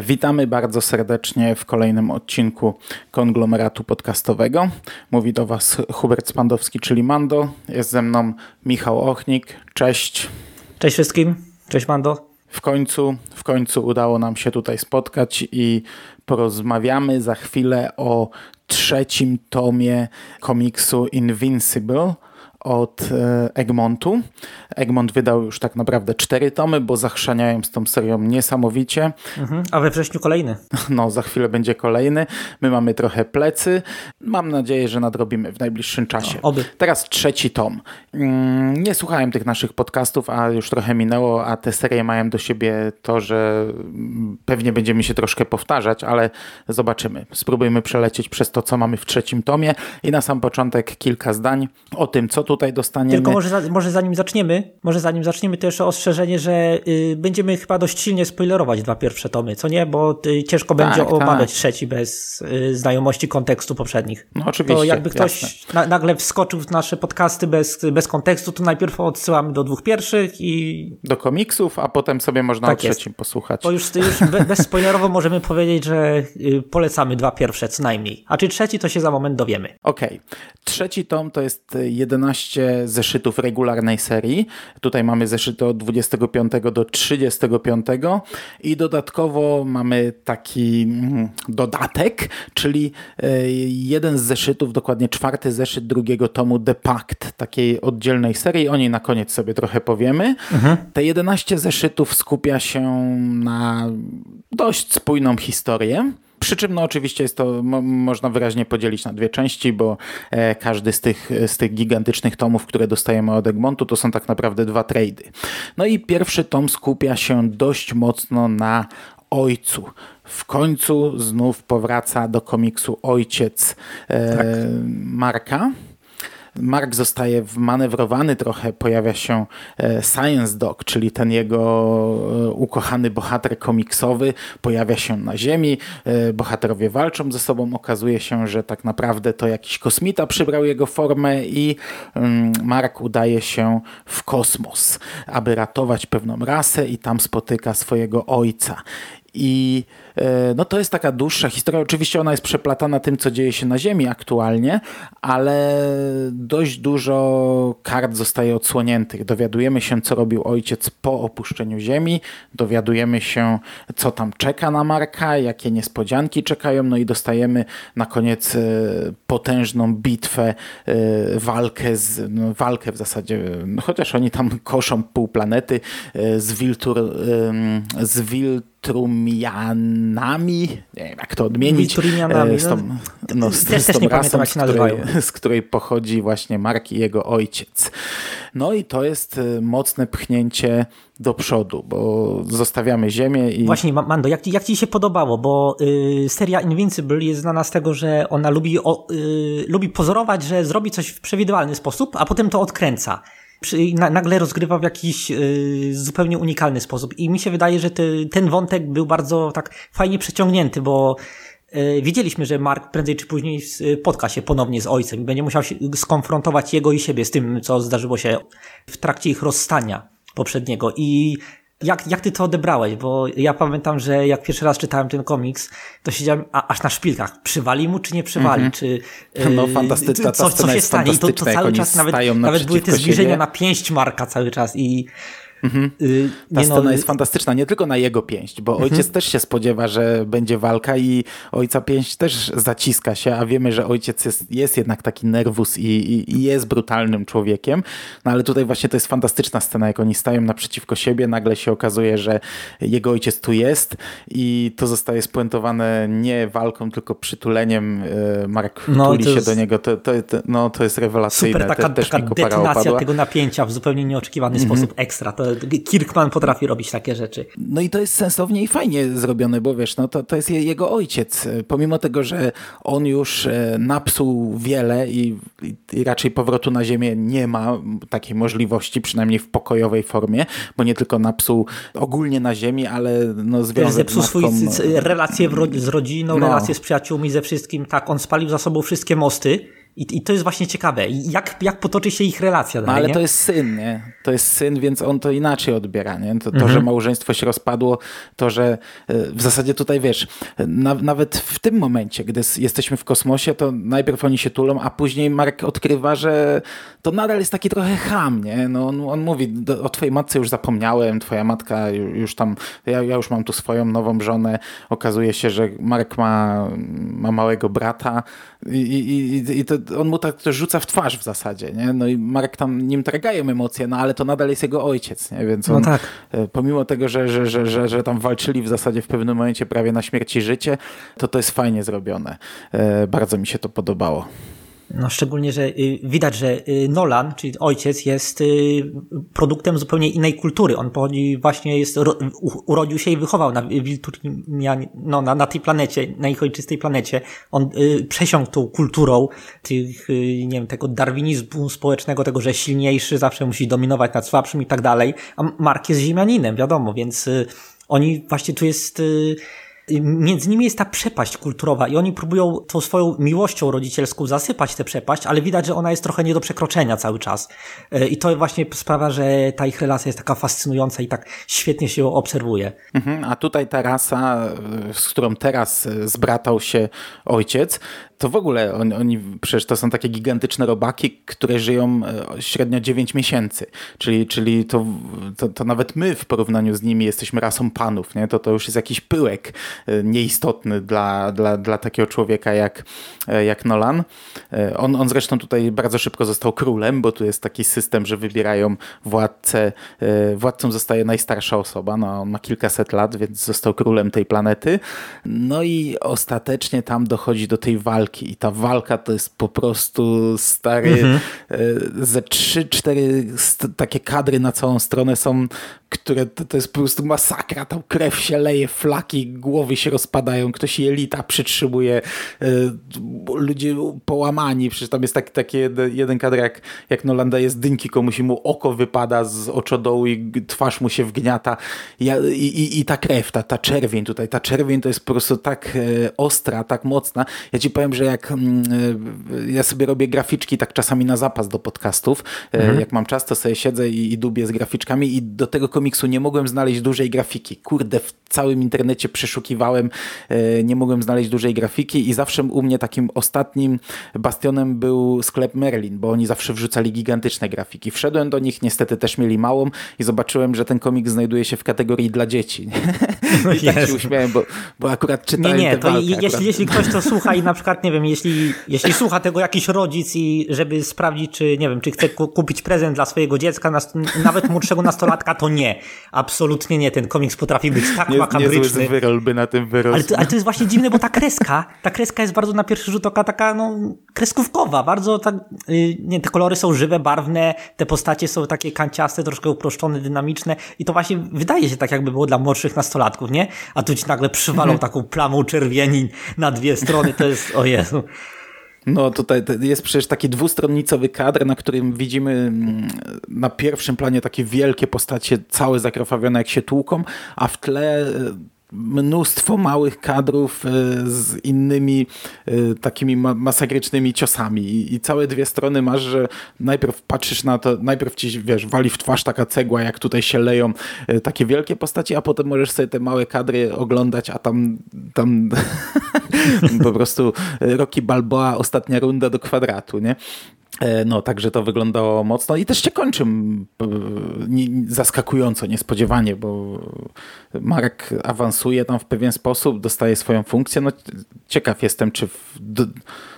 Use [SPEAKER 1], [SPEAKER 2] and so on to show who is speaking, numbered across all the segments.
[SPEAKER 1] Witamy bardzo serdecznie w kolejnym odcinku konglomeratu podcastowego. Mówi do Was Hubert Spandowski, czyli Mando. Jest ze mną Michał Ochnik. Cześć.
[SPEAKER 2] Cześć wszystkim, cześć Mando.
[SPEAKER 1] W końcu, w końcu udało nam się tutaj spotkać i porozmawiamy za chwilę o trzecim tomie komiksu Invincible od e, Egmontu. Egmont wydał już tak naprawdę cztery tomy, bo zachrzaniają z tą serią niesamowicie.
[SPEAKER 2] Mhm. A we wrześniu kolejny.
[SPEAKER 1] No, za chwilę będzie kolejny. My mamy trochę plecy. Mam nadzieję, że nadrobimy w najbliższym czasie.
[SPEAKER 2] No, oby.
[SPEAKER 1] Teraz trzeci tom. Mm, Nie słuchałem tych naszych podcastów, a już trochę minęło, a te serie mają do siebie to, że pewnie będziemy się troszkę powtarzać, ale zobaczymy. Spróbujmy przelecieć przez to, co mamy w trzecim tomie i na sam początek kilka zdań o tym, co tutaj dostaniemy.
[SPEAKER 2] Tylko może, za, może zanim zaczniemy, może zanim zaczniemy, to jeszcze ostrzeżenie, że y, będziemy chyba dość silnie spoilerować dwa pierwsze tomy, co nie? Bo y, ciężko będzie
[SPEAKER 1] tak.
[SPEAKER 2] omawiać trzeci bez y, znajomości kontekstu poprzednich.
[SPEAKER 1] No oczywiście,
[SPEAKER 2] To jakby ktoś na, nagle wskoczył w nasze podcasty bez, bez kontekstu, to najpierw odsyłamy do dwóch pierwszych i
[SPEAKER 1] do komiksów, a potem sobie można
[SPEAKER 2] Tak
[SPEAKER 1] o
[SPEAKER 2] jest.
[SPEAKER 1] trzecim posłuchać.
[SPEAKER 2] bo już, już be- bezspoilerowo możemy powiedzieć, że y, polecamy dwa pierwsze co najmniej. A czy trzeci, to się za moment dowiemy.
[SPEAKER 1] Okej. Trzeci tom to jest 11 zeszytów regularnej serii. Tutaj mamy zeszyty od 25 do 35 i dodatkowo mamy taki mm, dodatek, czyli e, jeden z zeszytów, dokładnie czwarty zeszyt drugiego tomu The Pact, takiej oddzielnej serii. O niej na koniec sobie trochę powiemy. Te 11 zeszytów skupia się na dość spójną historię. Przy czym, no oczywiście jest to, mo, można wyraźnie podzielić na dwie części, bo e, każdy z tych, z tych gigantycznych tomów, które dostajemy od Egmontu, to są tak naprawdę dwa trady. No i pierwszy tom skupia się dość mocno na ojcu. W końcu znów powraca do komiksu ojciec e, Marka. Mark zostaje wmanewrowany trochę, pojawia się e, Science Dog, czyli ten jego e, ukochany bohater komiksowy, pojawia się na Ziemi, e, bohaterowie walczą ze sobą, okazuje się, że tak naprawdę to jakiś kosmita przybrał jego formę i mm, Mark udaje się w kosmos, aby ratować pewną rasę i tam spotyka swojego ojca. I no to jest taka dłuższa historia. Oczywiście ona jest przeplatana tym, co dzieje się na Ziemi aktualnie, ale dość dużo kart zostaje odsłoniętych. Dowiadujemy się, co robił ojciec po opuszczeniu Ziemi, dowiadujemy się, co tam czeka na Marka, jakie niespodzianki czekają, no i dostajemy na koniec e, potężną bitwę, e, walkę, z, no, walkę w zasadzie, no, chociaż oni tam koszą pół planety e, z Wiltur, z Wiltur Wiltrumianami, nie wiem jak to odmienić, e, z tą,
[SPEAKER 2] no.
[SPEAKER 1] no, z,
[SPEAKER 2] Też-
[SPEAKER 1] z
[SPEAKER 2] też
[SPEAKER 1] tą
[SPEAKER 2] nie pamiętam,
[SPEAKER 1] rasą,
[SPEAKER 2] jak
[SPEAKER 1] z
[SPEAKER 2] się
[SPEAKER 1] której,
[SPEAKER 2] nazywają.
[SPEAKER 1] z której pochodzi właśnie Mark i jego ojciec. No i to jest e, mocne pchnięcie do przodu, bo zostawiamy ziemię i
[SPEAKER 2] Właśnie, Ma- Mando, jak, ci- jak ci się podobało? Bo y, seria Invincible jest znana z tego, że ona lubi, o, y, lubi pozorować, że zrobi coś w przewidywalny sposób, a potem to odkręca. Nagle rozgrywa w jakiś y, zupełnie unikalny sposób. I mi się wydaje, że ten wątek był bardzo tak fajnie przeciągnięty, bo y, wiedzieliśmy, że Mark prędzej czy później spotka się ponownie z ojcem i będzie musiał skonfrontować jego i siebie z tym, co zdarzyło się w trakcie ich rozstania poprzedniego. I jak, jak ty to odebrałeś? Bo ja pamiętam, że jak pierwszy raz czytałem ten komiks, to siedziałem a, aż na szpilkach. Przywali mu, czy nie przywali? Czy,
[SPEAKER 1] No,
[SPEAKER 2] yy,
[SPEAKER 1] fantastyczna ta
[SPEAKER 2] co, co się stanie? I to, to cały czas nawet, nawet były te zbliżenia
[SPEAKER 1] siebie.
[SPEAKER 2] na pięść Marka cały czas i yy,
[SPEAKER 1] Ta
[SPEAKER 2] nie
[SPEAKER 1] scena
[SPEAKER 2] no,
[SPEAKER 1] jest fantastyczna, nie tylko na jego pięść, bo ojciec też się spodziewa, że będzie walka i ojca pięść też zaciska się, a wiemy, że ojciec jest, jest jednak taki nerwus i, i, i jest brutalnym człowiekiem. No ale tutaj właśnie to jest fantastyczna scena, jak oni stają naprzeciwko siebie, nagle się okazuje, że jego ojciec tu jest i to zostaje spuentowane nie walką, tylko przytuleniem. E, Mark
[SPEAKER 2] No,
[SPEAKER 1] tuli się
[SPEAKER 2] jest
[SPEAKER 1] do niego. To, to, to, no, to jest rewelacyjne.
[SPEAKER 2] super taka,
[SPEAKER 1] Te-
[SPEAKER 2] taka detonacja tego napięcia w zupełnie nieoczekiwany
[SPEAKER 1] Mhm.
[SPEAKER 2] sposób ekstra. To, Kirkman potrafi robić takie rzeczy.
[SPEAKER 1] No i to jest sensownie i fajnie zrobione, bo wiesz, no to, to jest jego ojciec. Pomimo tego, że on już e, napsuł wiele i, i raczej powrotu na ziemię nie ma takiej możliwości, przynajmniej w pokojowej formie, bo nie tylko napsuł ogólnie na ziemi, ale no związek
[SPEAKER 2] Zepsuł swój relacje z rodziną, no. relacje z przyjaciółmi, ze wszystkim. Tak, on spalił za sobą wszystkie mosty i, I to jest właśnie ciekawe. Jak, jak potoczy się ich relacja
[SPEAKER 1] no,
[SPEAKER 2] dalej,
[SPEAKER 1] Ale
[SPEAKER 2] nie?
[SPEAKER 1] to jest syn, nie? To jest syn, więc on to inaczej odbiera, nie? To, to mhm. że małżeństwo się rozpadło, to, że e, w zasadzie tutaj, wiesz, na, nawet w tym momencie, gdy jesteśmy w kosmosie, to najpierw oni się tulą, a później Mark odkrywa, że to nadal jest taki trochę ham, nie? No on, on mówi, o twojej matce już zapomniałem, twoja matka już tam, ja, ja już mam tu swoją nową żonę, okazuje się, że Mark ma, ma małego brata i, i, i to on mu tak to rzuca w twarz w zasadzie, nie? No i Mark tam nim tragają emocje, no ale to nadal jest jego ojciec, nie? Więc on,
[SPEAKER 2] no tak.
[SPEAKER 1] E, pomimo tego, że, że, że, że, że tam walczyli w zasadzie w pewnym momencie prawie na śmierć i życie, to to jest fajnie zrobione. E, bardzo mi się to podobało.
[SPEAKER 2] No szczególnie, że y, widać, że y, Nolan, czyli ojciec, jest y, produktem zupełnie innej kultury. On pochodzi właśnie, jest, urodził się i wychował na no, na, na tej planecie, na ich ojczystej planecie. On przesiąkł tą kulturą tych, nie wiem, tego darwinizmu społecznego, tego, że silniejszy zawsze musi dominować nad słabszym i tak dalej. A Mark jest ziemianinem, wiadomo, więc oni właśnie tu jest między nimi jest ta przepaść kulturowa i oni próbują tą swoją miłością rodzicielską zasypać tę przepaść, ale widać, że ona jest trochę nie do przekroczenia cały czas. E, I to właśnie sprawia, że ta ich relacja jest taka fascynująca i tak świetnie się ją obserwuje.
[SPEAKER 1] Mhm, a tutaj ta rasa, z którą teraz zbratał się ojciec, to w ogóle on, oni, przecież to są takie gigantyczne robaki, które żyją e, średnio 9 miesięcy, czyli, czyli to, to, to, nawet my w porównaniu z nimi jesteśmy rasą panów, nie? To, to już jest jakiś pyłek e, nieistotny dla, dla, dla takiego człowieka jak, e, jak Nolan. On, on zresztą tutaj bardzo szybko został królem, bo tu jest taki system, że wybierają władcę, władcą zostaje najstarsza osoba, no, on ma kilkaset lat, więc został królem tej planety. No i ostatecznie tam dochodzi do tej walki walki i ta walka to jest po prostu stary, mhm. E, ze trzy, cztery takie kadry na całą stronę są, które to, to, jest po prostu masakra, tam krew się leje, flaki, głowy się rozpadają, ktoś jelita przytrzymuje, e, ludzie połamani, przecież tam jest taki, taki jeden, jeden kadr jak, jak Nolan daje z dynki komuś mu oko wypada z oczodołu i twarz mu się wgniata i, i, i ta krew, ta, ta czerwień tutaj, ta czerwień to jest po prostu tak e, ostra, tak mocna. Ja ci powiem, że jak mm, e, ja sobie robię graficzki tak czasami na zapas do podcastów, mhm. jak mam czas, to sobie siedzę i, i dubię z graficzkami i do tego komiksu nie mogłem znaleźć dużej grafiki. Kurde, w całym internecie przeszukiwałem, e, nie mogłem znaleźć dużej grafiki i zawsze u mnie takim ostatnim bastionem był sklep Merlin, bo oni zawsze wrzucali gigantyczne grafiki. Wszedłem do nich, niestety też mieli małą i zobaczyłem, że ten komik znajduje się w kategorii dla dzieci. I tak się uśmiałem, bo, bo akurat czytałem
[SPEAKER 2] Nie, nie, to
[SPEAKER 1] walki,
[SPEAKER 2] jeśli,
[SPEAKER 1] akurat...
[SPEAKER 2] jeśli ktoś to słucha i na przykład, nie wiem, jeśli, jeśli słucha tego jakiś rodzic i żeby sprawdzić, czy, nie wiem, czy chce kupić prezent dla swojego dziecka, nawet młodszego nastolatka, to nie. Absolutnie nie. Ten komiks potrafi być tak nie, makabryczny.
[SPEAKER 1] by na tym wyrosł.
[SPEAKER 2] Ale to, ale to jest właśnie dziwne, bo ta kreska, ta kreska jest bardzo na pierwszy rzut oka taka, no, kreskówkowa, bardzo tak, nie, te kolory są żywe, barwne, te postacie są takie kanciaste, troszkę uproszczone, dynamiczne i to właśnie wydaje się tak, jakby było dla młodszych nastolatków, nie? A tu ci nagle przywalą taką plamą czerwieni na dwie strony, to jest, o Jezu.
[SPEAKER 1] No tutaj jest przecież taki dwustronnicowy kadr, na którym widzimy mm, na pierwszym planie takie wielkie postacie, całe zakrwawione jak się tłuką, a w tle mnóstwo małych kadrów e, z innymi e, takimi masakrycznymi ciosami I, całe dwie strony masz, że najpierw patrzysz na to, najpierw ci, wiesz, wali w twarz taka cegła, jak tutaj się leją e, takie wielkie postaci, a potem możesz sobie te małe kadry oglądać, a tam, tam po prostu Rocky Balboa, ostatnia runda do kwadratu, nie? E, no, także to wyglądało mocno i też się kończy zaskakująco, niespodziewanie, bo Mark awansuje tam w pewien sposób, dostaje swoją funkcję. No, ciekaw jestem, czy w,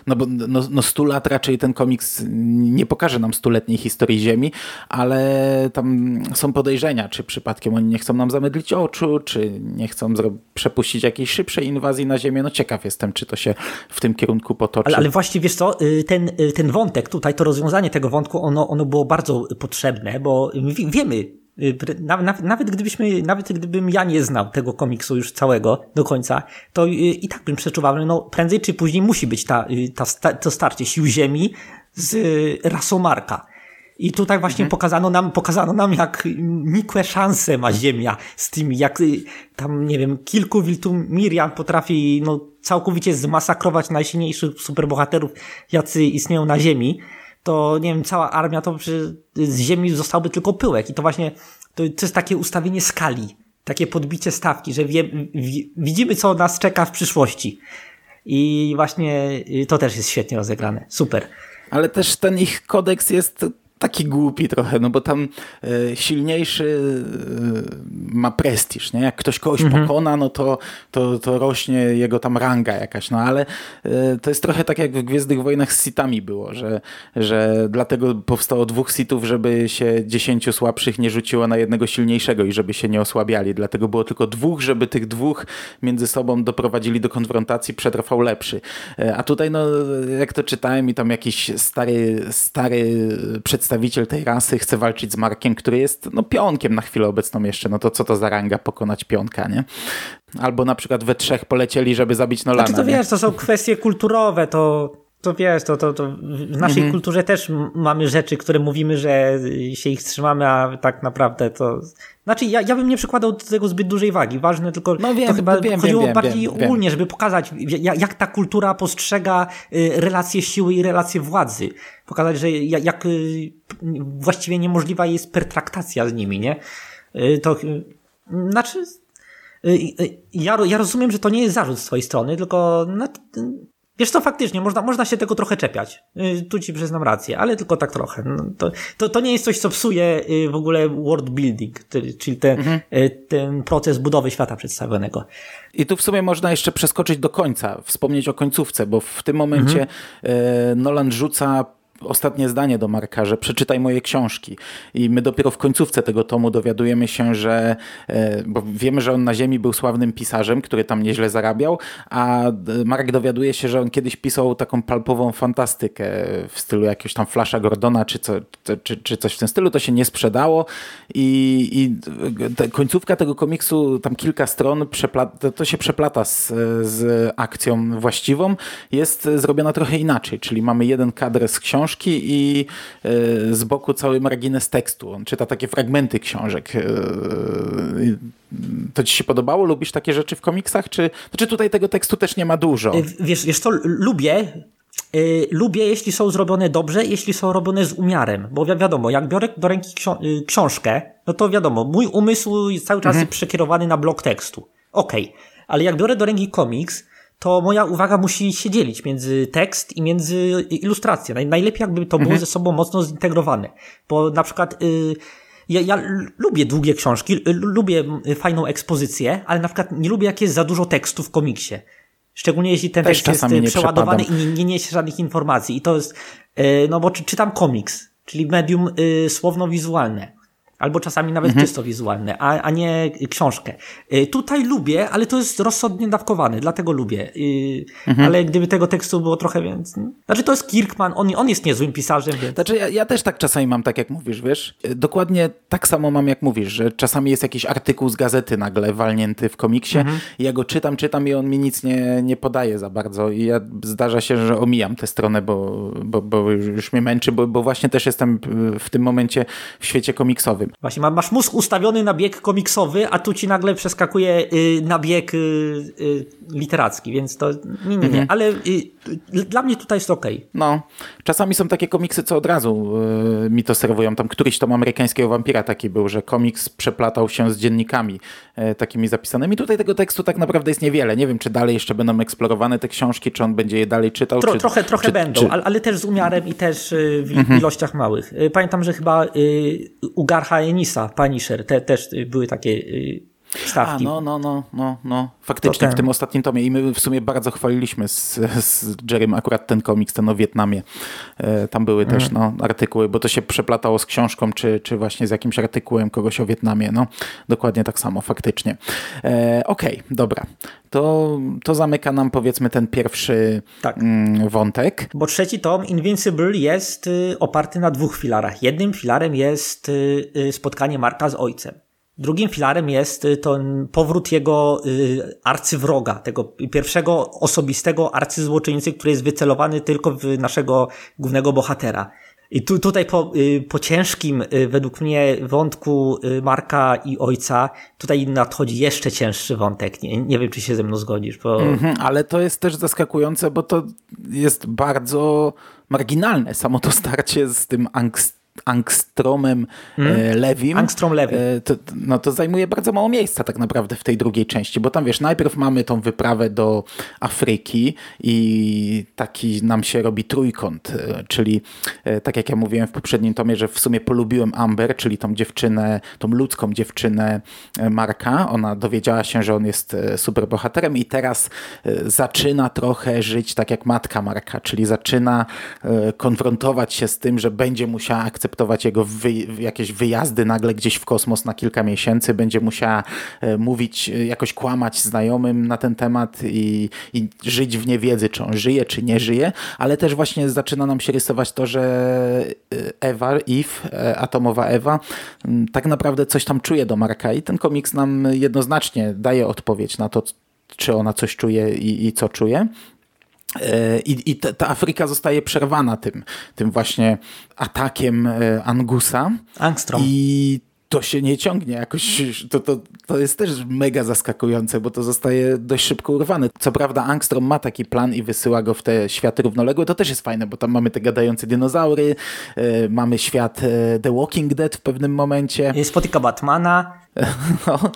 [SPEAKER 1] no bo no, no 100 lat raczej ten komiks nie pokaże nam stuletniej historii Ziemi, ale tam są podejrzenia, czy przypadkiem oni nie chcą nam zamydlić oczu, czy nie chcą przepuścić jakiejś szybszej inwazji na Ziemię. No ciekaw jestem, czy to się w tym kierunku potoczy.
[SPEAKER 2] Ale, ale właśnie wiesz co, y, ten, y, ten wątek tutaj, to rozwiązanie tego wątku, ono, ono było bardzo potrzebne, bo wiemy, nawet, nawet, gdybyśmy, nawet gdybym ja nie znał tego komiksu już całego do końca, to y, i tak bym przeczuwał, no prędzej czy później musi być ta, y, ta, to starcie sił ziemi z rasą Marka. I tutaj właśnie mhm. pokazano nam, pokazano nam, jak nikłe szanse ma Ziemia z tymi, jak tam, nie wiem, kilku Miriam potrafi, no, całkowicie zmasakrować najsilniejszych superbohaterów, jacy istnieją na Ziemi to nie wiem, cała armia to przy, z ziemi zostałby tylko pyłek. I to właśnie to, to jest takie ustawienie skali, takie podbicie stawki, że wie, widzimy, co nas czeka w przyszłości. I właśnie y, to też jest świetnie rozegrane. Super.
[SPEAKER 1] Ale też ten ich kodeks jest taki głupi trochę, no bo tam e, silniejszy e, ma prestiż, nie? Jak ktoś kogoś mhm. pokona, no to, to, to rośnie jego tam ranga jakaś, no ale e, to jest trochę tak jak w Gwiezdnych Wojnach z sitami było, że, że dlatego powstało dwóch sitów, żeby się dziesięciu słabszych nie rzuciło na jednego silniejszego i żeby się nie osłabiali, dlatego było tylko dwóch, żeby tych dwóch między sobą doprowadzili do konfrontacji, przetrwał lepszy. A tutaj, no jak to czytałem i tam jakiś stary, stary przedstawiciel przedstawiciel tej rasy chce walczyć z Markiem, który jest no, pionkiem na chwilę obecną jeszcze, no to co to za ranga pokonać pionka, nie? Albo na przykład we trzech polecieli, żeby zabić Nolana.
[SPEAKER 2] Znaczy to wiesz, to są kwestie kulturowe, to to wiesz, to, to, to w naszej mhm. kulturze też mamy rzeczy, które mówimy, że się ich trzymamy, a tak naprawdę to. Znaczy, ja, ja bym nie przykładał do tego zbyt dużej wagi. Ważne tylko no wiem, to chyba wiem, chodziło wiem, bardziej ogólnie, żeby pokazać, jak, jak, ta kultura postrzega y, relacje siły i relacje władzy. Pokazać, że jak, jak y, właściwie niemożliwa jest pertraktacja z nimi, nie? Y, to znaczy. Ja, ja rozumiem, że to nie jest zarzut z twojej strony, tylko no, Wiesz co, faktycznie, można, można się tego trochę czepiać. Y, tu ci przyznam rację, ale tylko tak trochę. No, to, to, to nie jest coś, co psuje y, w ogóle world building, czyli te, mhm. Y, ten proces budowy świata przedstawionego.
[SPEAKER 1] I tu w sumie można jeszcze przeskoczyć do końca, wspomnieć o końcówce, bo w tym momencie mhm. Nolan rzuca ostatnie zdanie do Marka, że przeczytaj moje książki. I my dopiero w końcówce tego tomu dowiadujemy się, że, e, bo wiemy, że on na ziemi był sławnym pisarzem, który tam nieźle zarabiał, a Mark dowiaduje się, że on kiedyś pisał taką palpową fantastykę w stylu jakiegoś tam Flasha Gordona, czy, co, czy, czy coś w tym stylu. To się nie sprzedało i, i końcówka tego komiksu, tam kilka stron, to się przeplata z, z akcją właściwą, jest zrobiona trochę inaczej, czyli mamy jeden kadr z książki, książki i e, z boku cały margines tekstu. On czyta takie fragmenty książek. E, to ci się podobało? Lubisz takie rzeczy w komiksach? Czy, czy tutaj tego tekstu też nie ma dużo? E,
[SPEAKER 2] wiesz, wiesz co, lubię, Yy, lubię, jeśli są zrobione dobrze, jeśli są robione z umiarem, bo wi wiadomo, jak biorę do ręki ksi książkę, no to wiadomo, mój umysł jest cały czas mhm. przekierowany na blok tekstu. Okej, okay. ale jak biorę do ręki komiks, to moja uwaga musi się dzielić między tekst i między ilustrację. Najlepiej jakby to było mhm. ze sobą mocno zintegrowane. Bo na przykład y, ja, ja lubię długie książki, lubię fajną ekspozycję, ale na przykład nie lubię jak jest za dużo tekstu w komiksie. Szczególnie jeśli ten Też tekst jest przeładowany i nie, nie niesie żadnych informacji. I to jest, y, no bo czytam komiks, czyli medium y, słowno-wizualne albo czasami nawet mhm. czysto wizualne, a, a nie książkę. Y, tutaj lubię, ale to jest rozsądnie dawkowane, dlatego lubię. Y, mhm. Ale gdyby tego tekstu było trochę więcej... Znaczy to jest Kirkman, on, on jest niezłym pisarzem, więc...
[SPEAKER 1] Znaczy ja, ja też tak czasami mam, tak jak mówisz, wiesz? Dokładnie tak samo mam, jak mówisz, że czasami jest jakiś artykuł z gazety nagle walnięty w komiksie mhm. i ja go czytam, czytam i on mi nic nie, nie podaje za bardzo i ja zdarza się, że omijam tę stronę, bo, bo, bo już mnie męczy, bo, bo właśnie też jestem w tym momencie w świecie komiksowym.
[SPEAKER 2] Właśnie masz mózg ustawiony na bieg komiksowy, a tu ci nagle przeskakuje y, na bieg y, y, literacki, więc to nie, nie, nie. Mhm. Ale dla mnie tutaj jest okej. Okay.
[SPEAKER 1] No, czasami są takie komiksy, co od razu mi to serwują. Tam któryś tom amerykańskiego wampira taki był, że komiks przeplatał się z dziennikami takimi zapisanymi. Tutaj tego tekstu tak naprawdę jest niewiele. Nie wiem, czy dalej jeszcze będą eksplorowane te książki, czy on będzie je dalej czytał.
[SPEAKER 2] Tro,
[SPEAKER 1] czy,
[SPEAKER 2] trochę trochę
[SPEAKER 1] czy,
[SPEAKER 2] będą, czy... Ale, też z umiarem i też w mhm. ilościach małych. Pamiętam, że chyba u Garha Enisa, Punisher, te też były takie y, stawki.
[SPEAKER 1] A, no, no, no, no, no. Faktycznie w tym ostatnim tomie i my w sumie bardzo chwaliliśmy z, z Jerrym akurat ten komiks, ten o Wietnamie. E, tam były też no, artykuły, bo to się przeplatało z książką, czy, czy właśnie z jakimś artykułem kogoś o Wietnamie. No, dokładnie tak samo, faktycznie. E, Okej, okay, dobra. To, to zamyka nam powiedzmy ten pierwszy tak. mm, wątek.
[SPEAKER 2] Bo trzeci tom Invincible jest y, oparty na dwóch filarach. Jednym filarem jest y, y, spotkanie Marka z ojcem. Drugim filarem jest y, ten powrót jego y, arcywroga, tego pierwszego osobistego arcyzłoczyńcy, który jest wycelowany tylko w naszego głównego bohatera. I tu, tutaj po, y, po ciężkim, według mnie, wątku Marka i ojca, tutaj nadchodzi jeszcze cięższy wątek. Nie, nie wiem, czy się ze mną zgodzisz. Bo... Mm -hmm,
[SPEAKER 1] ale to jest też zaskakujące, bo to jest bardzo marginalne samo to starcie z tym angst Angstromem hmm? Lewim.
[SPEAKER 2] Angstrom Lewi. E,
[SPEAKER 1] to, no to zajmuje bardzo mało miejsca tak naprawdę w tej drugiej części, bo tam wiesz, najpierw mamy tą wyprawę do Afryki i taki nam się robi trójkąt, e, czyli tak jak ja mówiłem w poprzednim tomie, że w sumie polubiłem Amber, czyli tą dziewczynę, tą ludzką dziewczynę Marka. Ona dowiedziała się, że on jest superbohaterem i teraz zaczyna trochę żyć tak jak matka Marka, czyli zaczyna konfrontować się z tym, że będzie musiała akceptować akceptować jego wy, jakieś wyjazdy nagle gdzieś w kosmos na kilka miesięcy, będzie musiała e, mówić, e, jakoś kłamać znajomym na ten temat i, i żyć w niewiedzy, czy on żyje, czy nie żyje, ale też właśnie zaczyna nam się rysować to, że e, Ewa, Eve, atomowa Ewa, tak naprawdę coś tam czuje do Marka i ten komiks nam jednoznacznie daje odpowiedź na to, czy ona coś czuje i, i co czuje. I, i ta Afryka zostaje przerwana tym, tym właśnie atakiem e, Angusa.
[SPEAKER 2] Angstrom.
[SPEAKER 1] I to się nie ciągnie jakoś, to, to, to jest też mega zaskakujące, bo to zostaje dość szybko urwane. Co prawda Angstrom ma taki plan i wysyła go w te światy równoległe, to też jest fajne, bo tam mamy te gadające dinozaury, e, mamy świat e, The Walking Dead w pewnym momencie.
[SPEAKER 2] Spotyka Batmana. No.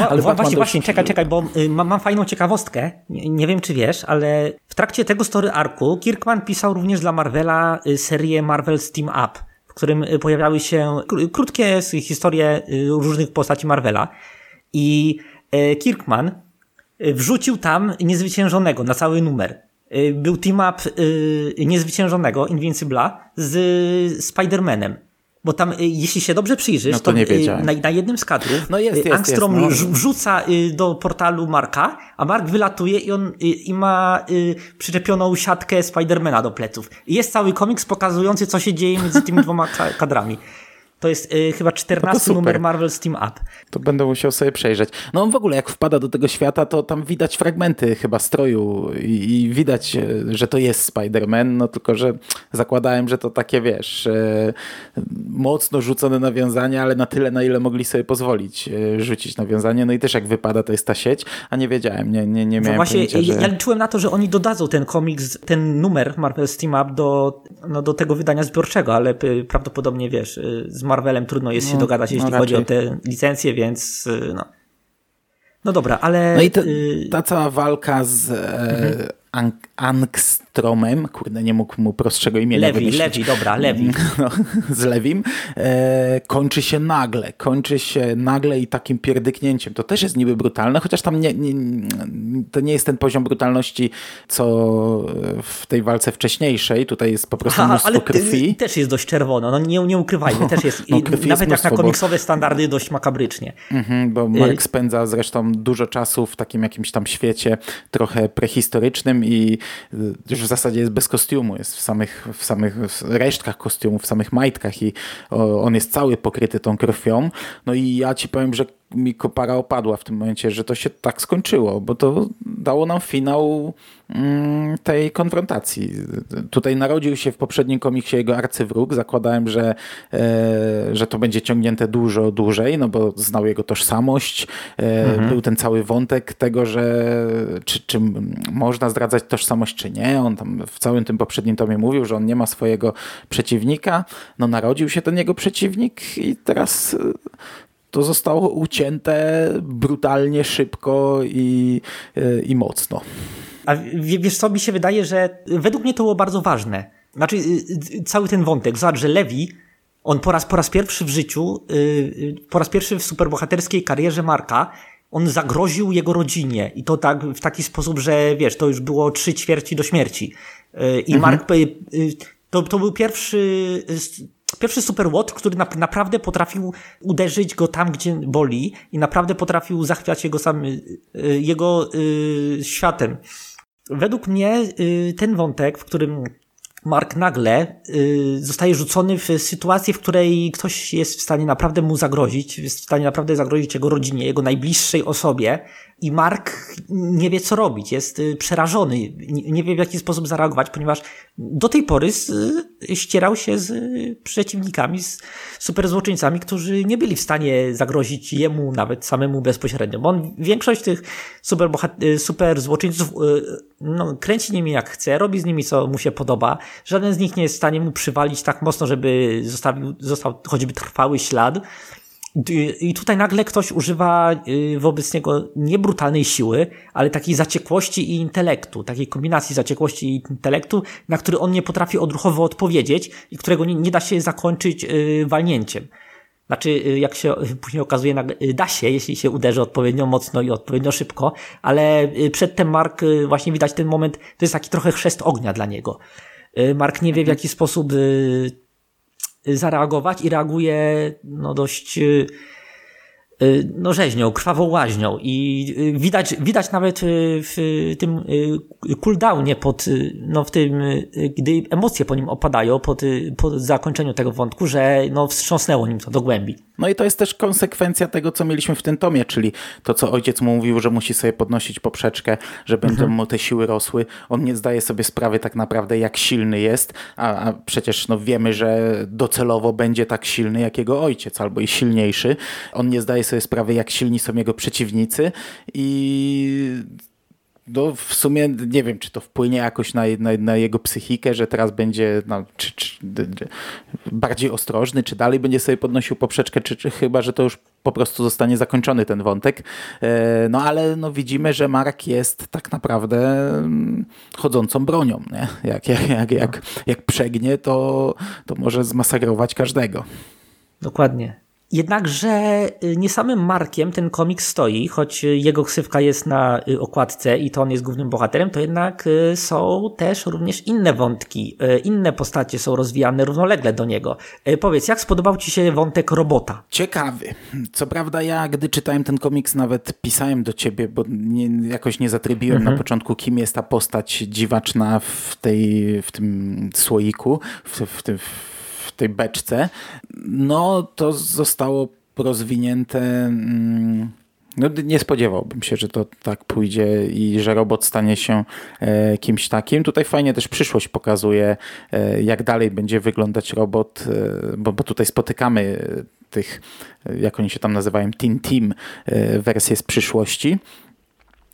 [SPEAKER 2] A, ale właśnie, właśnie, czekaj, czekaj, bo y, mam, mam, fajną ciekawostkę. Nie, nie, wiem, czy wiesz, ale w trakcie tego story arku Kirkman pisał również dla Marvela y, serię Marvel's Team Up, w którym y, pojawiały się krótkie historie różnych postaci Marvela. I Kirkman wrzucił tam niezwyciężonego na cały numer. Był team up niezwyciężonego, Invincibla, z Spider-Manem. Bo tam, y, jeśli się dobrze przyjrzysz, no to, to y, na, na, jednym z kadrów no jest, jest, Angstrom jest, no. wrzuca y, do portalu Marka, a Mark wylatuje i on i ma przyczepioną siatkę Spidermana do pleców. Jest cały komiks pokazujący, co się dzieje między tymi dwoma kadrami. To jest y, chyba 14 numer Marvel Steam Up.
[SPEAKER 1] To będę musiał sobie przejrzeć. No w ogóle jak wpada do tego świata, to tam widać fragmenty chyba stroju i, i widać, e, że to jest Spider-Man, no tylko, że zakładałem, że to takie, wiesz, e, mocno rzucone nawiązania, ale na tyle, na ile mogli sobie pozwolić e, rzucić nawiązanie. No i też jak wypada, to jest ta sieć, a nie wiedziałem, nie, nie, nie miałem no właśnie, pojęcia, że...
[SPEAKER 2] Ja liczyłem na to, że oni dodadzą ten komiks, ten numer Marvel Steam Up do, no, do tego wydania zbiorczego, ale prawdopodobnie, wiesz, z Marvelem trudno jest no, się dogadać, jeśli no chodzi o te licencje, więc y, no. No dobra, ale...
[SPEAKER 1] No i ta, y, ta cała walka z e, mhm. Angstromem, kurde, nie mógł mu prostszego imienia
[SPEAKER 2] Lewi,
[SPEAKER 1] wymyślić.
[SPEAKER 2] Lewi, dobra, Lewi.
[SPEAKER 1] No, z Lewim, e, kończy się nagle, kończy się nagle i takim pierdyknięciem. To też jest niby brutalne, chociaż tam nie, nie, to nie jest ten poziom brutalności, co w tej walce wcześniejszej. Tutaj jest po prostu mnóstwo ale krwi.
[SPEAKER 2] też jest dość czerwono, no nie, nie ukrywajmy, też jest, no, nawet jest jak na komiksowe bo... standardy dość makabrycznie.
[SPEAKER 1] Mhm, bo Mark y- spędza zresztą dużo czasu w takim jakimś tam świecie trochę prehistorycznym i już w zasadzie jest bez kostiumu, jest w samych, w samych resztkach kostiumu, w samych majtkach i on jest cały pokryty tą krwią. No i ja ci powiem, że mi kopara opadła w tym momencie, że to się tak skończyło, bo to dało nam finał mm, tej konfrontacji. Tutaj narodził się w poprzednim komiksie jego arcywróg. Zakładałem, że, e, że to będzie ciągnięte dużo dłużej, no bo znał jego tożsamość. E, mhm. Był ten cały wątek tego, że czy, czy można zdradzać tożsamość, czy nie. On tam w całym tym poprzednim tomie mówił, że on nie ma swojego przeciwnika. No narodził się ten jego przeciwnik i teraz to zostało ucięte brutalnie, szybko i, i mocno.
[SPEAKER 2] A wiesz co, mi się wydaje, że według mnie to było bardzo ważne. Znaczy, y, y, cały ten wątek. Zobacz, że Lewi, on po raz, po raz pierwszy w życiu, y, po raz pierwszy w superbohaterskiej karierze Marka, on zagroził jego rodzinie i to tak w taki sposób, że wiesz, to już było trzy ćwierci do śmierci. I mhm. Mark, to, to był pierwszy, pierwszy super łotr, który na, naprawdę potrafił uderzyć go tam, gdzie boli i naprawdę potrafił zachwiać jego sam, jego światem. Według mnie ten wątek, w którym Mark nagle y, zostaje rzucony w sytuację, w której ktoś jest w stanie naprawdę mu zagrozić, jest w stanie naprawdę zagrozić jego rodzinie, jego najbliższej osobie i Mark nie wie co robić, jest y, przerażony, nie wie w jaki sposób zareagować, ponieważ do tej pory ścierał się z przeciwnikami, z superzłoczyńcami, którzy nie byli w stanie zagrozić jemu nawet samemu bezpośrednio, bo on większość tych super, y, super no, kręci nimi jak chce, robi z nimi co mu się podoba, Żaden z nich nie jest w stanie mu przywalić tak mocno, żeby zostawił, został choćby trwały ślad. I tutaj nagle ktoś używa y, wobec niego nie brutalnej siły, ale takiej zaciekłości i intelektu, takiej kombinacji zaciekłości i intelektu, na który on nie potrafi odruchowo odpowiedzieć i którego nie, nie da się zakończyć y, walnięciem. Znaczy, y, jak się później okazuje, da się, jeśli się uderzy odpowiednio mocno i odpowiednio szybko, ale przedtem Mark właśnie widać ten moment, to jest taki trochę chrzest ognia dla niego. Y, Mark nie wie w jaki sposób y, zareagować i reaguje no dość y, Y, no rzeźnią, krwawą łaźnią i y, widać, widać nawet w tym cooldownie pod, no w tym, gdy emocje po nim opadają po, po zakończeniu tego wątku, że no wstrząsnęło nim to do głębi.
[SPEAKER 1] No i to jest też konsekwencja tego, co mieliśmy w tym tomie, czyli to, co ojciec mu mówił, że musi sobie podnosić poprzeczkę, że będą mhm. mu te siły rosły. On nie zdaje sobie sprawy tak naprawdę, jak silny jest, a, a przecież no wiemy, że docelowo będzie tak silny, jak jego ojciec, albo i silniejszy. On nie zdaje sobie sprawy, jak silni są jego przeciwnicy i no, w sumie nie wiem, czy to wpłynie jakoś na, na, na jego psychikę, że teraz będzie no, czy, czy, bardziej ostrożny, czy dalej będzie sobie podnosił poprzeczkę, czy, czy chyba, że to już po prostu zostanie zakończony ten wątek. E, no ale no, widzimy, że Mark jest tak naprawdę mm, chodzącą bronią. Nie? Jak, jak, jak, jak, jak przegnie, to, to może zmasakrować każdego.
[SPEAKER 2] Dokładnie. Jednakże y, nie samym Markiem ten komiks stoi, choć jego ksywka jest na y, okładce i to on jest głównym bohaterem, to jednak y, są też również inne wątki, inne postacie są rozwijane równolegle do niego. Powiedz, jak spodobał Ci się wątek robota?
[SPEAKER 1] Ciekawy. Co prawda ja, gdy czytałem ten komiks, nawet pisałem do Ciebie, bo nie, jakoś nie zatrybiłem mhm. na początku, kim jest ta postać dziwaczna w, tej, w tym słoiku, w, w tym tej beczce, no to zostało rozwinięte. Mm, no, nie spodziewałbym się, że to tak pójdzie i że robot stanie się e, kimś takim. Tutaj fajnie też przyszłość pokazuje, e, jak dalej będzie wyglądać robot, e, bo, bo tutaj spotykamy tych, jak oni się tam nazywają, Teen Team, wersje z przyszłości.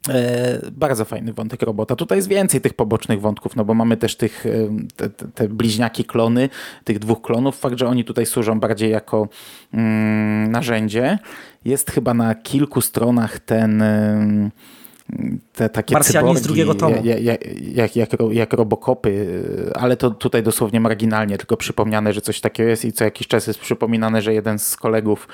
[SPEAKER 1] E, bardzo fajny wątek robota. Tutaj jest więcej tych pobocznych wątków, no bo mamy też tych, e, te, te bliźniaki klony, tych dwóch klonów. Fakt, że oni tutaj służą bardziej jako mm, narzędzie. Jest chyba na kilku stronach ten te takie
[SPEAKER 2] Marsjanin
[SPEAKER 1] cyborgi,
[SPEAKER 2] z drugiego tomu.
[SPEAKER 1] Jak, jak, jak, jak, robokopy, ale to tutaj dosłownie marginalnie, tylko przypomniane, że coś takiego jest i co jakiś czas jest przypominane, że jeden z kolegów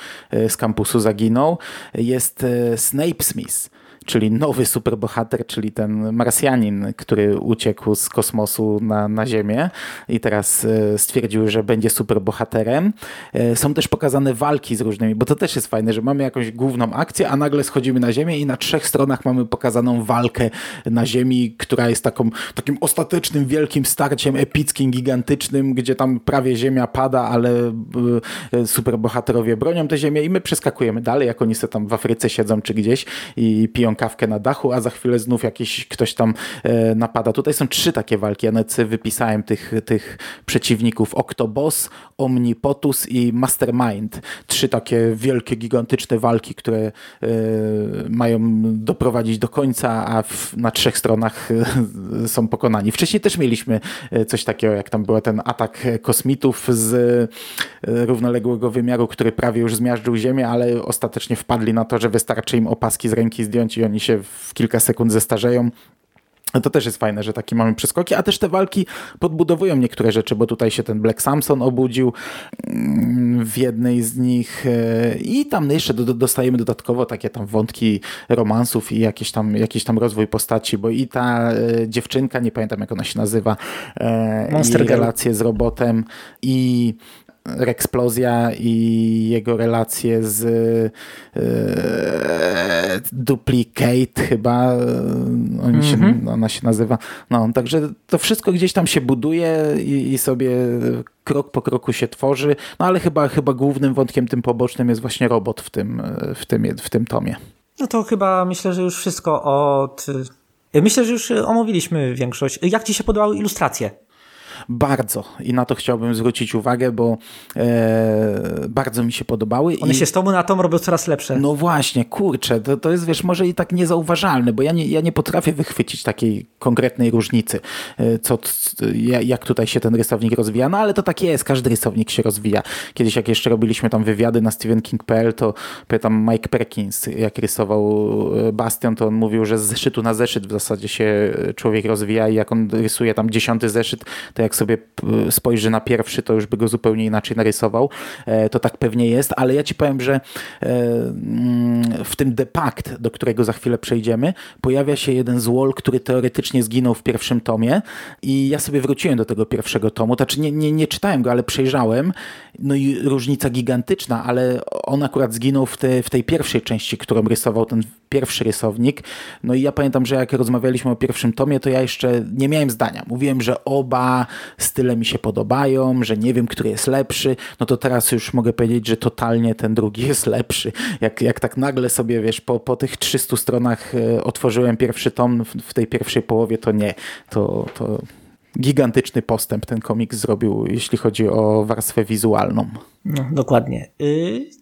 [SPEAKER 1] z kampusu zaginął. Jest Snape Smith czyli nowy superbohater, czyli ten Marsjanin, który uciekł z kosmosu na, na Ziemię i teraz e, stwierdził, że będzie superbohaterem. E, są też pokazane walki z różnymi, bo to też jest fajne, że mamy jakąś główną akcję, a nagle schodzimy na Ziemię i na trzech stronach mamy pokazaną walkę na Ziemi, która jest taką, takim ostatecznym, wielkim starciem, epickim, gigantycznym, gdzie tam prawie Ziemia pada, ale e, superbohaterowie bronią tę Ziemię i my przeskakujemy dalej, jak oni sobie tam w Afryce siedzą czy gdzieś i piją kawkę na dachu, a za chwilę znów jakiś ktoś tam e, napada. Tutaj są trzy takie walki. Ja nawet wypisałem tych, tych przeciwników. Octobos, Omnipotus i Mastermind. Trzy takie wielkie, gigantyczne walki, które e, mają doprowadzić do końca, a w, na trzech stronach e, są pokonani. Wcześniej też mieliśmy coś takiego, jak tam był ten atak kosmitów z równoległego wymiaru, który prawie już zmiażdżył Ziemię, ale ostatecznie wpadli na to, że wystarczy im opaski z ręki zdjąć i oni się w kilka sekund zestarzeją. No to też jest fajne, że takie mamy przeskoki, a też te walki podbudowują niektóre rzeczy, bo tutaj się ten Black Samson obudził mm, w jednej z nich e, i tam jeszcze dostajemy dodatkowo takie tam wątki romansów i jakiś tam, jakiś tam rozwój postaci, bo i ta e, dziewczynka, nie pamiętam jak ona się nazywa, e,
[SPEAKER 2] Monster
[SPEAKER 1] i relacje z robotem i Rexplozja i jego relacje z e, Duplicate chyba oni się, mm -hmm. ona się nazywa. No, także to wszystko gdzieś tam się buduje i, i, sobie krok po kroku się tworzy, no ale chyba, chyba głównym wątkiem tym pobocznym jest właśnie robot w tym, w tym, w tym tomie.
[SPEAKER 2] No to chyba myślę, że już wszystko od... Myślę, że już omówiliśmy większość. Jak ci się podobały ilustracje?
[SPEAKER 1] Bardzo. I na to chciałbym zwrócić uwagę, bo e, bardzo mi się podobały.
[SPEAKER 2] One
[SPEAKER 1] I...
[SPEAKER 2] się z tomu na tom robią coraz lepsze.
[SPEAKER 1] No właśnie, kurczę, to, to jest, wiesz, może i tak niezauważalne, bo ja nie, ja nie potrafię wychwycić takiej konkretnej różnicy, e, co, jak tutaj się ten rysownik rozwija. No ale to tak jest, każdy rysownik się rozwija. Kiedyś jak jeszcze robiliśmy tam wywiady na stephenking.pl, to pytam Mike Perkins, jak rysował e, Bastion, to on mówił, że z zeszytu na zeszyt w zasadzie się człowiek rozwija i jak on rysuje tam dziesiąty zeszyt, to jak jak sobie spojrzy na pierwszy, to już by go zupełnie inaczej narysował. E, to tak pewnie jest, ale ja ci powiem, że e, mm, w tym Depakt, do którego za chwilę przejdziemy, pojawia się jeden z Wall, który teoretycznie zginął w pierwszym tomie i ja sobie wróciłem do tego pierwszego tomu, znaczy nie, nie, nie czytałem go, ale przejrzałem, no i różnica gigantyczna, ale on akurat zginął w, te, w tej pierwszej części, którą rysował ten pierwszy rysownik. No i ja pamiętam, że jak rozmawialiśmy o pierwszym tomie, to ja jeszcze nie miałem zdania. Mówiłem, że oba style mi się podobają, że nie wiem, który jest lepszy. No to teraz już mogę powiedzieć, że totalnie ten drugi jest lepszy. Jak, jak tak nagle sobie, wiesz, po, po tych 300 stronach e, otworzyłem pierwszy tom w tej pierwszej połowie, to nie. To, to gigantyczny postęp ten komiks zrobił, jeśli chodzi o warstwę wizualną.
[SPEAKER 2] No, dokładnie. Y,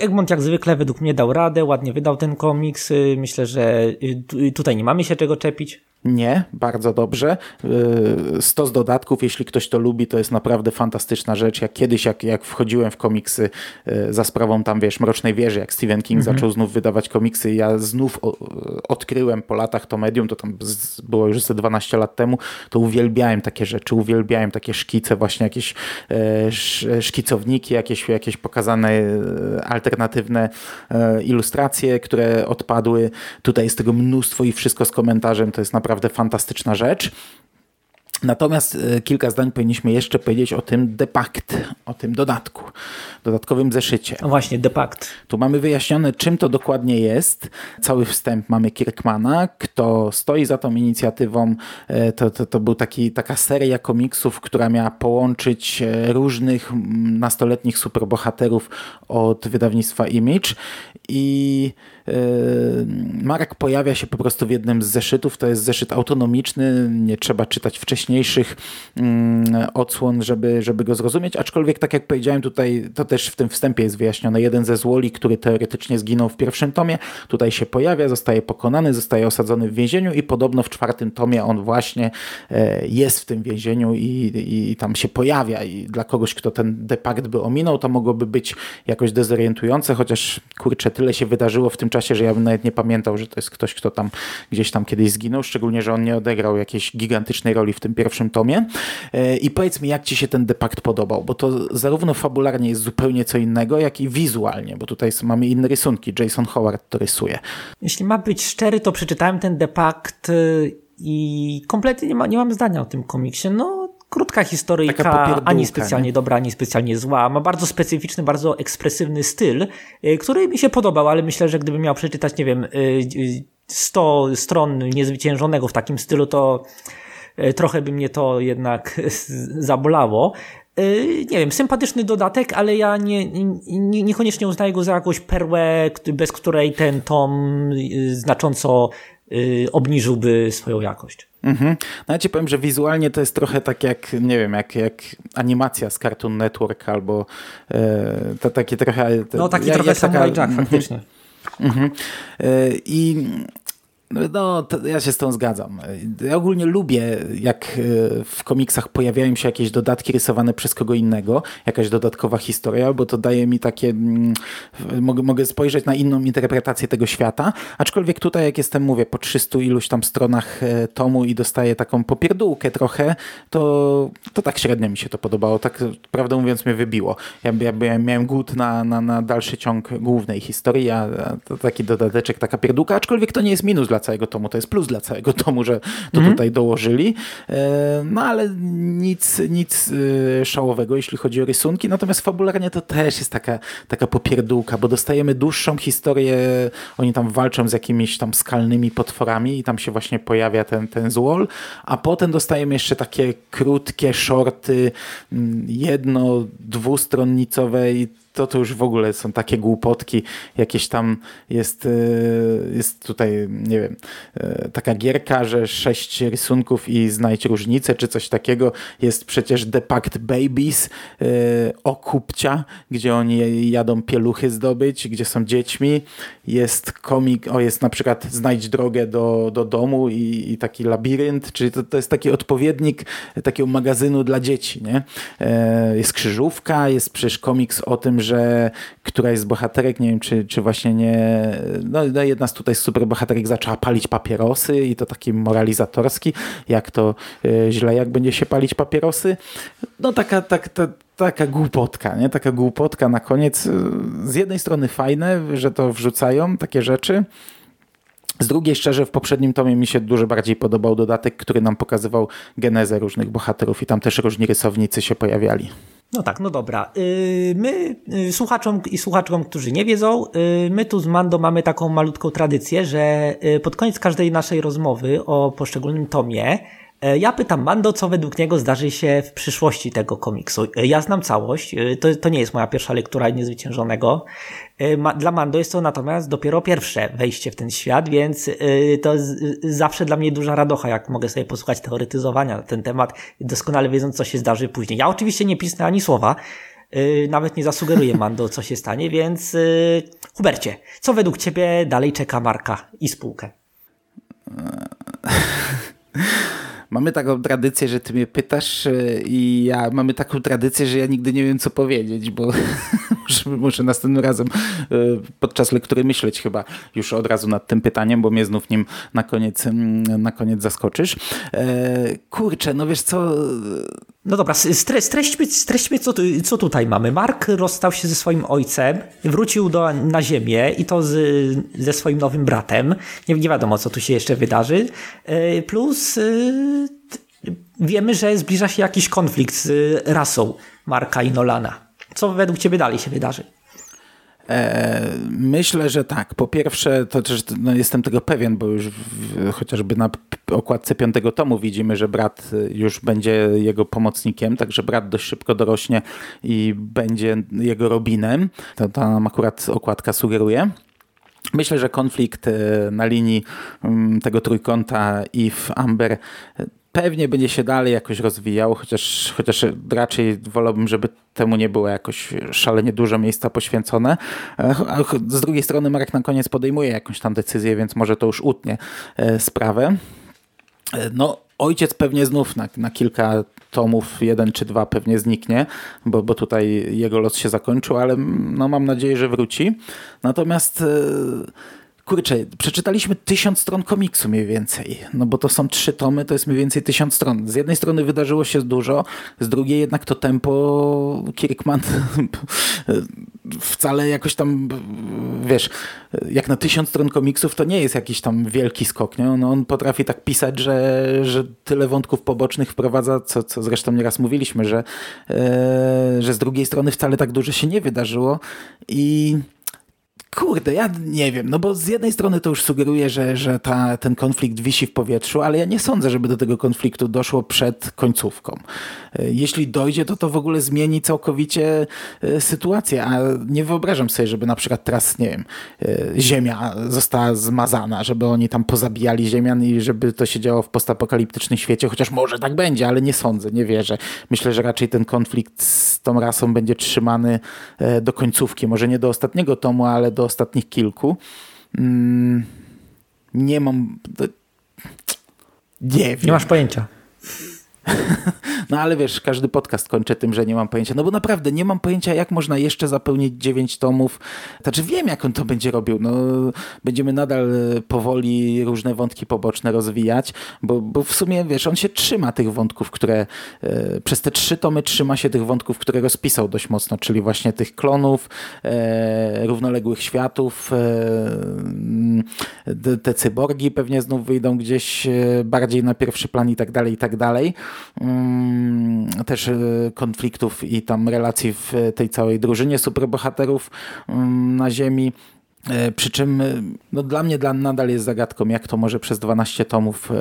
[SPEAKER 2] Egmont jak zwykle według mnie dał radę, ładnie wydał ten komiks. Y, myślę, że y, tutaj nie mamy się czego czepić.
[SPEAKER 1] Nie, bardzo dobrze. Y, stos dodatków, jeśli ktoś to lubi, to jest naprawdę fantastyczna rzecz. Jak kiedyś, jak, jak wchodziłem w komiksy y, za sprawą tam, wiesz, Mrocznej Wieży, jak Stephen King mhm. zaczął znów wydawać komiksy ja znów odkryłem po latach to medium, to tam było już ze 12 lat temu, to uwielbiałem takie rzeczy, uwielbiałem takie szkice, właśnie jakieś e, szkicowniki, jakieś, jakieś pokazane e, alternatywne e, ilustracje, które odpadły. Tutaj jest tego mnóstwo i wszystko z komentarzem, to jest naprawdę naprawdę fantastyczna rzecz. Natomiast e, kilka zdań powinniśmy jeszcze powiedzieć o tym depakt, o tym dodatku, dodatkowym zeszycie.
[SPEAKER 2] No właśnie, depakt.
[SPEAKER 1] Tu mamy wyjaśnione, czym to dokładnie jest. Cały wstęp mamy Kirkmana, kto stoi za tą inicjatywą. E, to, to, to był taki, taka seria komiksów, która miała połączyć e, różnych nastoletnich superbohaterów od wydawnictwa Image i Marek pojawia się po prostu w jednym z zeszytów. To jest zeszyt autonomiczny, nie trzeba czytać wcześniejszych mm, odsłon, żeby, żeby go zrozumieć. Aczkolwiek, tak jak powiedziałem, tutaj to też w tym wstępie jest wyjaśnione. Jeden ze złoli, który teoretycznie zginął w pierwszym tomie, tutaj się pojawia, zostaje pokonany, zostaje osadzony w więzieniu i podobno w czwartym tomie on właśnie e, jest w tym więzieniu i, i tam się pojawia. I dla kogoś, kto ten depakt by ominął, to mogłoby być jakoś dezorientujące, chociaż kurczę, tyle się wydarzyło w tym czasie, że ja bym nawet nie pamiętał, że to jest ktoś, kto tam gdzieś tam kiedyś zginął, szczególnie, że on nie odegrał jakiejś gigantycznej roli w tym pierwszym tomie. E, I powiedz mi, jak ci się ten depakt podobał, bo to zarówno fabularnie jest zupełnie co innego, jak i wizualnie, bo tutaj mamy inne rysunki. Jason Howard to rysuje.
[SPEAKER 2] Jeśli ma być szczery, to przeczytałem ten depakt y, i kompletnie nie, ma, nie mam zdania o tym komiksie. No, krótka historyjka, ani specjalnie nie? dobra, ani specjalnie zła. Ma bardzo specyficzny, bardzo ekspresywny styl, y, który mi się podobał, ale myślę, że gdybym miał przeczytać, nie wiem, 100 y, y, stron niezwyciężonego w takim stylu, to trochę by mnie to jednak zabolało. Nie wiem, sympatyczny dodatek, ale ja nie, nie, niekoniecznie uznaję go za jakąś perłę, bez której ten tom znacząco obniżyłby swoją jakość.
[SPEAKER 1] Mhm. No ja ci powiem, że wizualnie to jest trochę tak jak, nie wiem, jak, jak animacja z Cartoon Network albo e, to taki trochę...
[SPEAKER 2] no taki jak, trochę jak Samurai taka... Jack faktycznie.
[SPEAKER 1] Mhm. E, I No, ja się z tą zgadzam. Ja ogólnie lubię, jak e, w komiksach pojawiają się jakieś dodatki rysowane przez kogo innego, jakaś dodatkowa historia, bo to daje mi takie, mm, mogę, mogę spojrzeć na inną interpretację tego świata, aczkolwiek tutaj, jak jestem, mówię, po 300 iluś tam stronach e, tomu i dostaję taką popierdółkę trochę, to, to tak średnio mi się to podobało, tak prawdę mówiąc mnie wybiło. Ja, ja, miałem głód na, na, na dalszy ciąg głównej historii, a taki dodateczek, taka pierdółka, aczkolwiek to nie jest minus dla całego tomu, to jest plus dla całego tomu, że to mm. tutaj dołożyli. E, no ale nic, nic e, szałowego, jeśli chodzi o rysunki. Natomiast fabularnie to też jest taka, taka popierdółka, bo dostajemy dłuższą historię. Oni tam walczą z jakimiś tam skalnymi potworami i tam się właśnie pojawia ten, ten złol, a potem dostajemy jeszcze takie krótkie shorty, mm, jedno, dwustronnicowe i to to już w ogóle są takie głupotki. Jakieś tam jest, e, jest tutaj, nie wiem, e, taka gierka, że sześć rysunków i znajdź różnicę, czy coś takiego. Jest przecież The Pact Babies e, o kupcia, gdzie oni jadą pieluchy zdobyć, gdzie są dziećmi. Jest komik, o jest na przykład znajdź drogę do, do domu i, i taki labirynt, czyli to, to jest taki odpowiednik takiego magazynu dla dzieci, nie? Jest krzyżówka, jest przecież komiks o tym, że któraś z bohaterek, nie wiem czy, czy właśnie nie, no, no jedna z tutaj super bohaterek zaczęła palić papierosy i to taki moralizatorski, jak to e, źle, jak będzie się palić papierosy. No taka, tak, ta, taka głupotka, nie? Taka głupotka na koniec. Z jednej strony fajne, że to wrzucają takie rzeczy, z drugiej szczerze w poprzednim tomie mi się dużo bardziej podobał dodatek, który nam pokazywał genezę różnych bohaterów i tam też różni rysownicy się pojawiali.
[SPEAKER 2] No tak, no dobra. Y, my, y, słuchaczom i słuchaczom, którzy nie wiedzą, y, my tu z Mando mamy taką malutką tradycję, że pod koniec każdej naszej rozmowy o poszczególnym tomie ja pytam Mando, co według niego zdarzy się w przyszłości tego komiksu. Ja znam całość, to, to nie jest moja pierwsza lektura Niezwyciężonego. Dla Mando jest to natomiast dopiero pierwsze wejście w ten świat, więc to zawsze dla mnie duża radocha, jak mogę sobie posłuchać teoretyzowania na ten temat, doskonale wiedząc, co się zdarzy później. Ja oczywiście nie pisnę ani słowa, nawet nie zasugeruję Mando, co się stanie, więc Hubercie, co według Ciebie dalej czeka Marka i spółkę?
[SPEAKER 1] mamy taką tradycję, że ty mnie pytasz e, i ja mamy taką tradycję, że ja nigdy nie wiem, co powiedzieć, bo muszę, następnym razem e, podczas lektury myśleć chyba już od razu nad tym pytaniem, bo mnie znów nim na koniec, mm, na koniec zaskoczysz. E, kurczę, no wiesz co...
[SPEAKER 2] No dobra, streśćmy, streśćmy co, co tutaj mamy. Mark rozstał się ze swoim ojcem, wrócił do, na ziemię i to z, ze swoim nowym bratem. Nie, nie wiadomo, co tu się jeszcze wydarzy. Plus wiemy, że zbliża się jakiś konflikt z rasą Marka i Nolana. Co według Ciebie dalej się wydarzy?
[SPEAKER 1] E, myślę, że tak. Po pierwsze, to też no, jestem tego pewien, bo już w, chociażby na okładce piątego tomu widzimy, że brat już będzie jego pomocnikiem, także brat dość szybko dorośnie i będzie jego Robinem. To tam akurat okładka sugeruje. Myślę, że konflikt e, na linii mm, tego trójkąta Eve Amber pewnie będzie się dalej jakoś rozwijał, chociaż, chociaż raczej wolałbym, żeby temu nie było jakoś szalenie dużo miejsca poświęcone. A z drugiej strony Marek na koniec podejmuje jakąś tam decyzję, więc może to już utnie e, sprawę. E, no, ojciec pewnie znów na, na kilka tomów, jeden czy dwa pewnie zniknie, bo, bo tutaj jego los się zakończył, ale no, mam nadzieję, że wróci. Natomiast... Yy kurczę, przeczytaliśmy tysiąc stron komiksu mniej więcej, no bo to są trzy tomy, to jest mniej więcej tysiąc stron. Z jednej strony wydarzyło się dużo, z drugiej jednak to tempo Kirkman wcale jakoś tam, wiesz, jak na tysiąc stron komiksów to nie jest jakiś tam wielki skok, nie? No, on potrafi tak pisać, że, że tyle wątków pobocznych wprowadza, co, co zresztą nieraz mówiliśmy, że, e, że z drugiej strony wcale tak dużo się nie wydarzyło i Kurde, ja nie wiem, no bo z jednej strony to już sugeruje, że, że ta, ten konflikt wisi w powietrzu, ale ja nie sądzę, żeby do tego konfliktu doszło przed końcówką. E, jeśli dojdzie, to to w ogóle zmieni całkowicie e, sytuację, a nie wyobrażam sobie, żeby na przykład teraz, nie wiem, e, ziemia została zmazana, żeby oni tam pozabijali ziemian i żeby to się działo w postapokaliptycznym świecie, chociaż może tak będzie, ale nie sądzę, nie wierzę. Myślę, że raczej ten konflikt z tą rasą będzie trzymany do końcówki, może nie do ostatniego tomu, ale do ostatnich kilku. Mm, Nie mam... Nie wiem.
[SPEAKER 2] Nie masz pojęcia.
[SPEAKER 1] No ale wiesz, każdy podcast kończę tym, że nie mam pojęcia. No bo naprawdę nie mam pojęcia, jak można jeszcze zapełnić 9 tomów. Znaczy wiem, jak on to będzie robił. No, będziemy nadal e, powoli różne wątki poboczne rozwijać, bo, bo w sumie, wiesz, on się trzyma tych wątków, które e, przez te trzy tomy trzyma się tych wątków, które rozpisał dość mocno, czyli właśnie tych klonów, e, równoległych światów, te cyborgi pewnie znów wyjdą gdzieś bardziej na pierwszy plan i tak dalej, i tak dalej. Mm, też e, konfliktów i tam relacji w tej całej drużynie superbohaterów mm, na Ziemi. E, Przy czym e, no, dla mnie dla, nadal jest zagadką, jak to może przez 12 tomów e,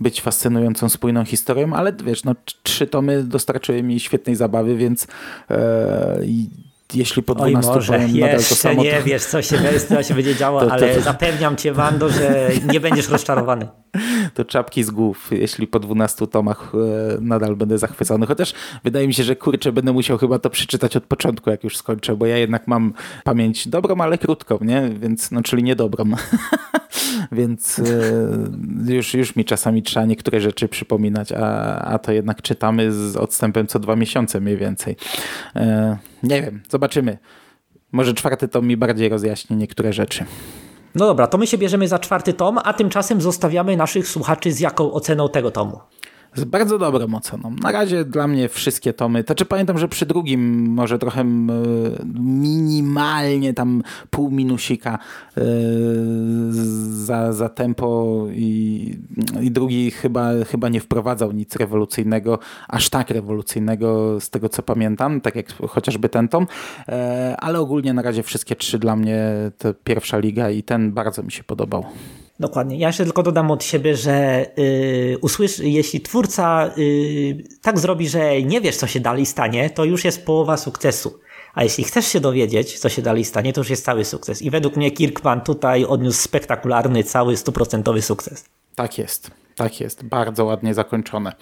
[SPEAKER 1] być fascynującą, spójną historią, ale wiesz, no, trzy tomy dostarczyły mi świetnej zabawy, więc e, jeśli po
[SPEAKER 2] Oj
[SPEAKER 1] 12
[SPEAKER 2] może,
[SPEAKER 1] powiem nadal to
[SPEAKER 2] jeszcze
[SPEAKER 1] samo,
[SPEAKER 2] nie
[SPEAKER 1] to,
[SPEAKER 2] wiesz, co się, co się będzie działo,
[SPEAKER 1] To- to-
[SPEAKER 2] ale zapewniam cię, Wando, że nie będziesz rozczarowany.
[SPEAKER 1] to czapki z głów, jeśli po 12 tomach e, nadal będę zachwycony. Chociaż wydaje mi się, że kurczę, będę musiał chyba to przeczytać od początku, jak już skończę, bo ja jednak mam pamięć dobrą, ale krótką, nie? Więc, no, czyli niedobrą. Więc e, już, już mi czasami trzeba niektóre rzeczy przypominać, a, a to jednak czytamy z odstępem co dwa miesiące mniej więcej. E, nie wiem, zobaczymy. Może czwarty tom mi bardziej rozjaśni niektóre rzeczy.
[SPEAKER 2] No dobra, to my się bierzemy za czwarty tom, a tymczasem zostawiamy naszych słuchaczy z jaką oceną tego tomu.
[SPEAKER 1] Z bardzo dobrą oceną. Na razie dla mnie wszystkie tomy. Znaczy pamiętam, że przy drugim może trochę minimalnie tam pół minusika e, za, za tempo i, i drugi chyba, chyba nie wprowadzał nic rewolucyjnego, aż tak rewolucyjnego z tego co pamiętam, tak jak chociażby ten tom, e, ale ogólnie na razie wszystkie trzy dla mnie to pierwsza liga i ten bardzo mi się podobał.
[SPEAKER 2] Dokładnie. Ja jeszcze tylko dodam od siebie, że yy, usłysz, jeśli twórca yy, tak zrobi, że nie wiesz, co się dalej stanie, to już jest połowa sukcesu. A jeśli chcesz się dowiedzieć, co się dalej stanie, to już jest cały sukces. I według mnie Kirkman tutaj odniósł spektakularny, cały stuprocentowy sukces.
[SPEAKER 1] Tak jest. Tak jest, bardzo ładnie zakończone.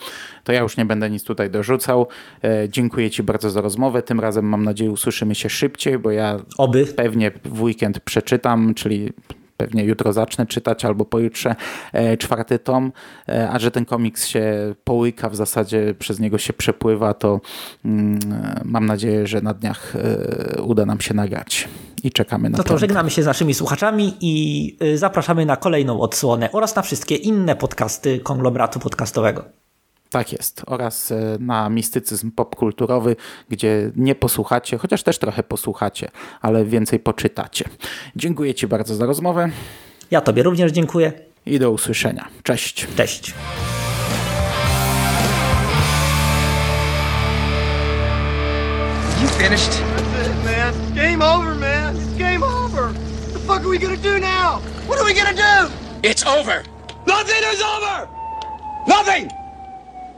[SPEAKER 1] To ja już nie będę nic tutaj dorzucał. E, dziękuję Ci bardzo za rozmowę. Tym razem mam nadzieję usłyszymy się szybciej, bo ja
[SPEAKER 2] Oby.
[SPEAKER 1] pewnie w weekend przeczytam, czyli pewnie jutro zacznę czytać albo pojutrze e, czwarty tom, e, a że ten komiks się połyka, w zasadzie przez niego się przepływa, to mm, mam nadzieję, że na dniach e, uda nam się nagrać i czekamy na
[SPEAKER 2] No to
[SPEAKER 1] to.
[SPEAKER 2] żegnamy się z naszymi słuchaczami i zapraszamy na kolejną odsłonę oraz na wszystkie inne podcasty konglomeratu podcastowego.
[SPEAKER 1] Tak jest. Oraz e, na mistycyzm popkulturowy, gdzie nie posłuchacie, chociaż też trochę posłuchacie, ale więcej poczytacie. Dziękuję Ci bardzo za rozmowę
[SPEAKER 2] Ja Tobie również dziękuję.
[SPEAKER 1] i do usłyszenia. Cześć.
[SPEAKER 2] Cześć.
[SPEAKER 3] You finished?
[SPEAKER 4] That's it, man. Game over, man. It's game over. What the fuck are we gonna do now? What are we gonna do?
[SPEAKER 3] It's over.
[SPEAKER 4] Nothing is over! Nothing!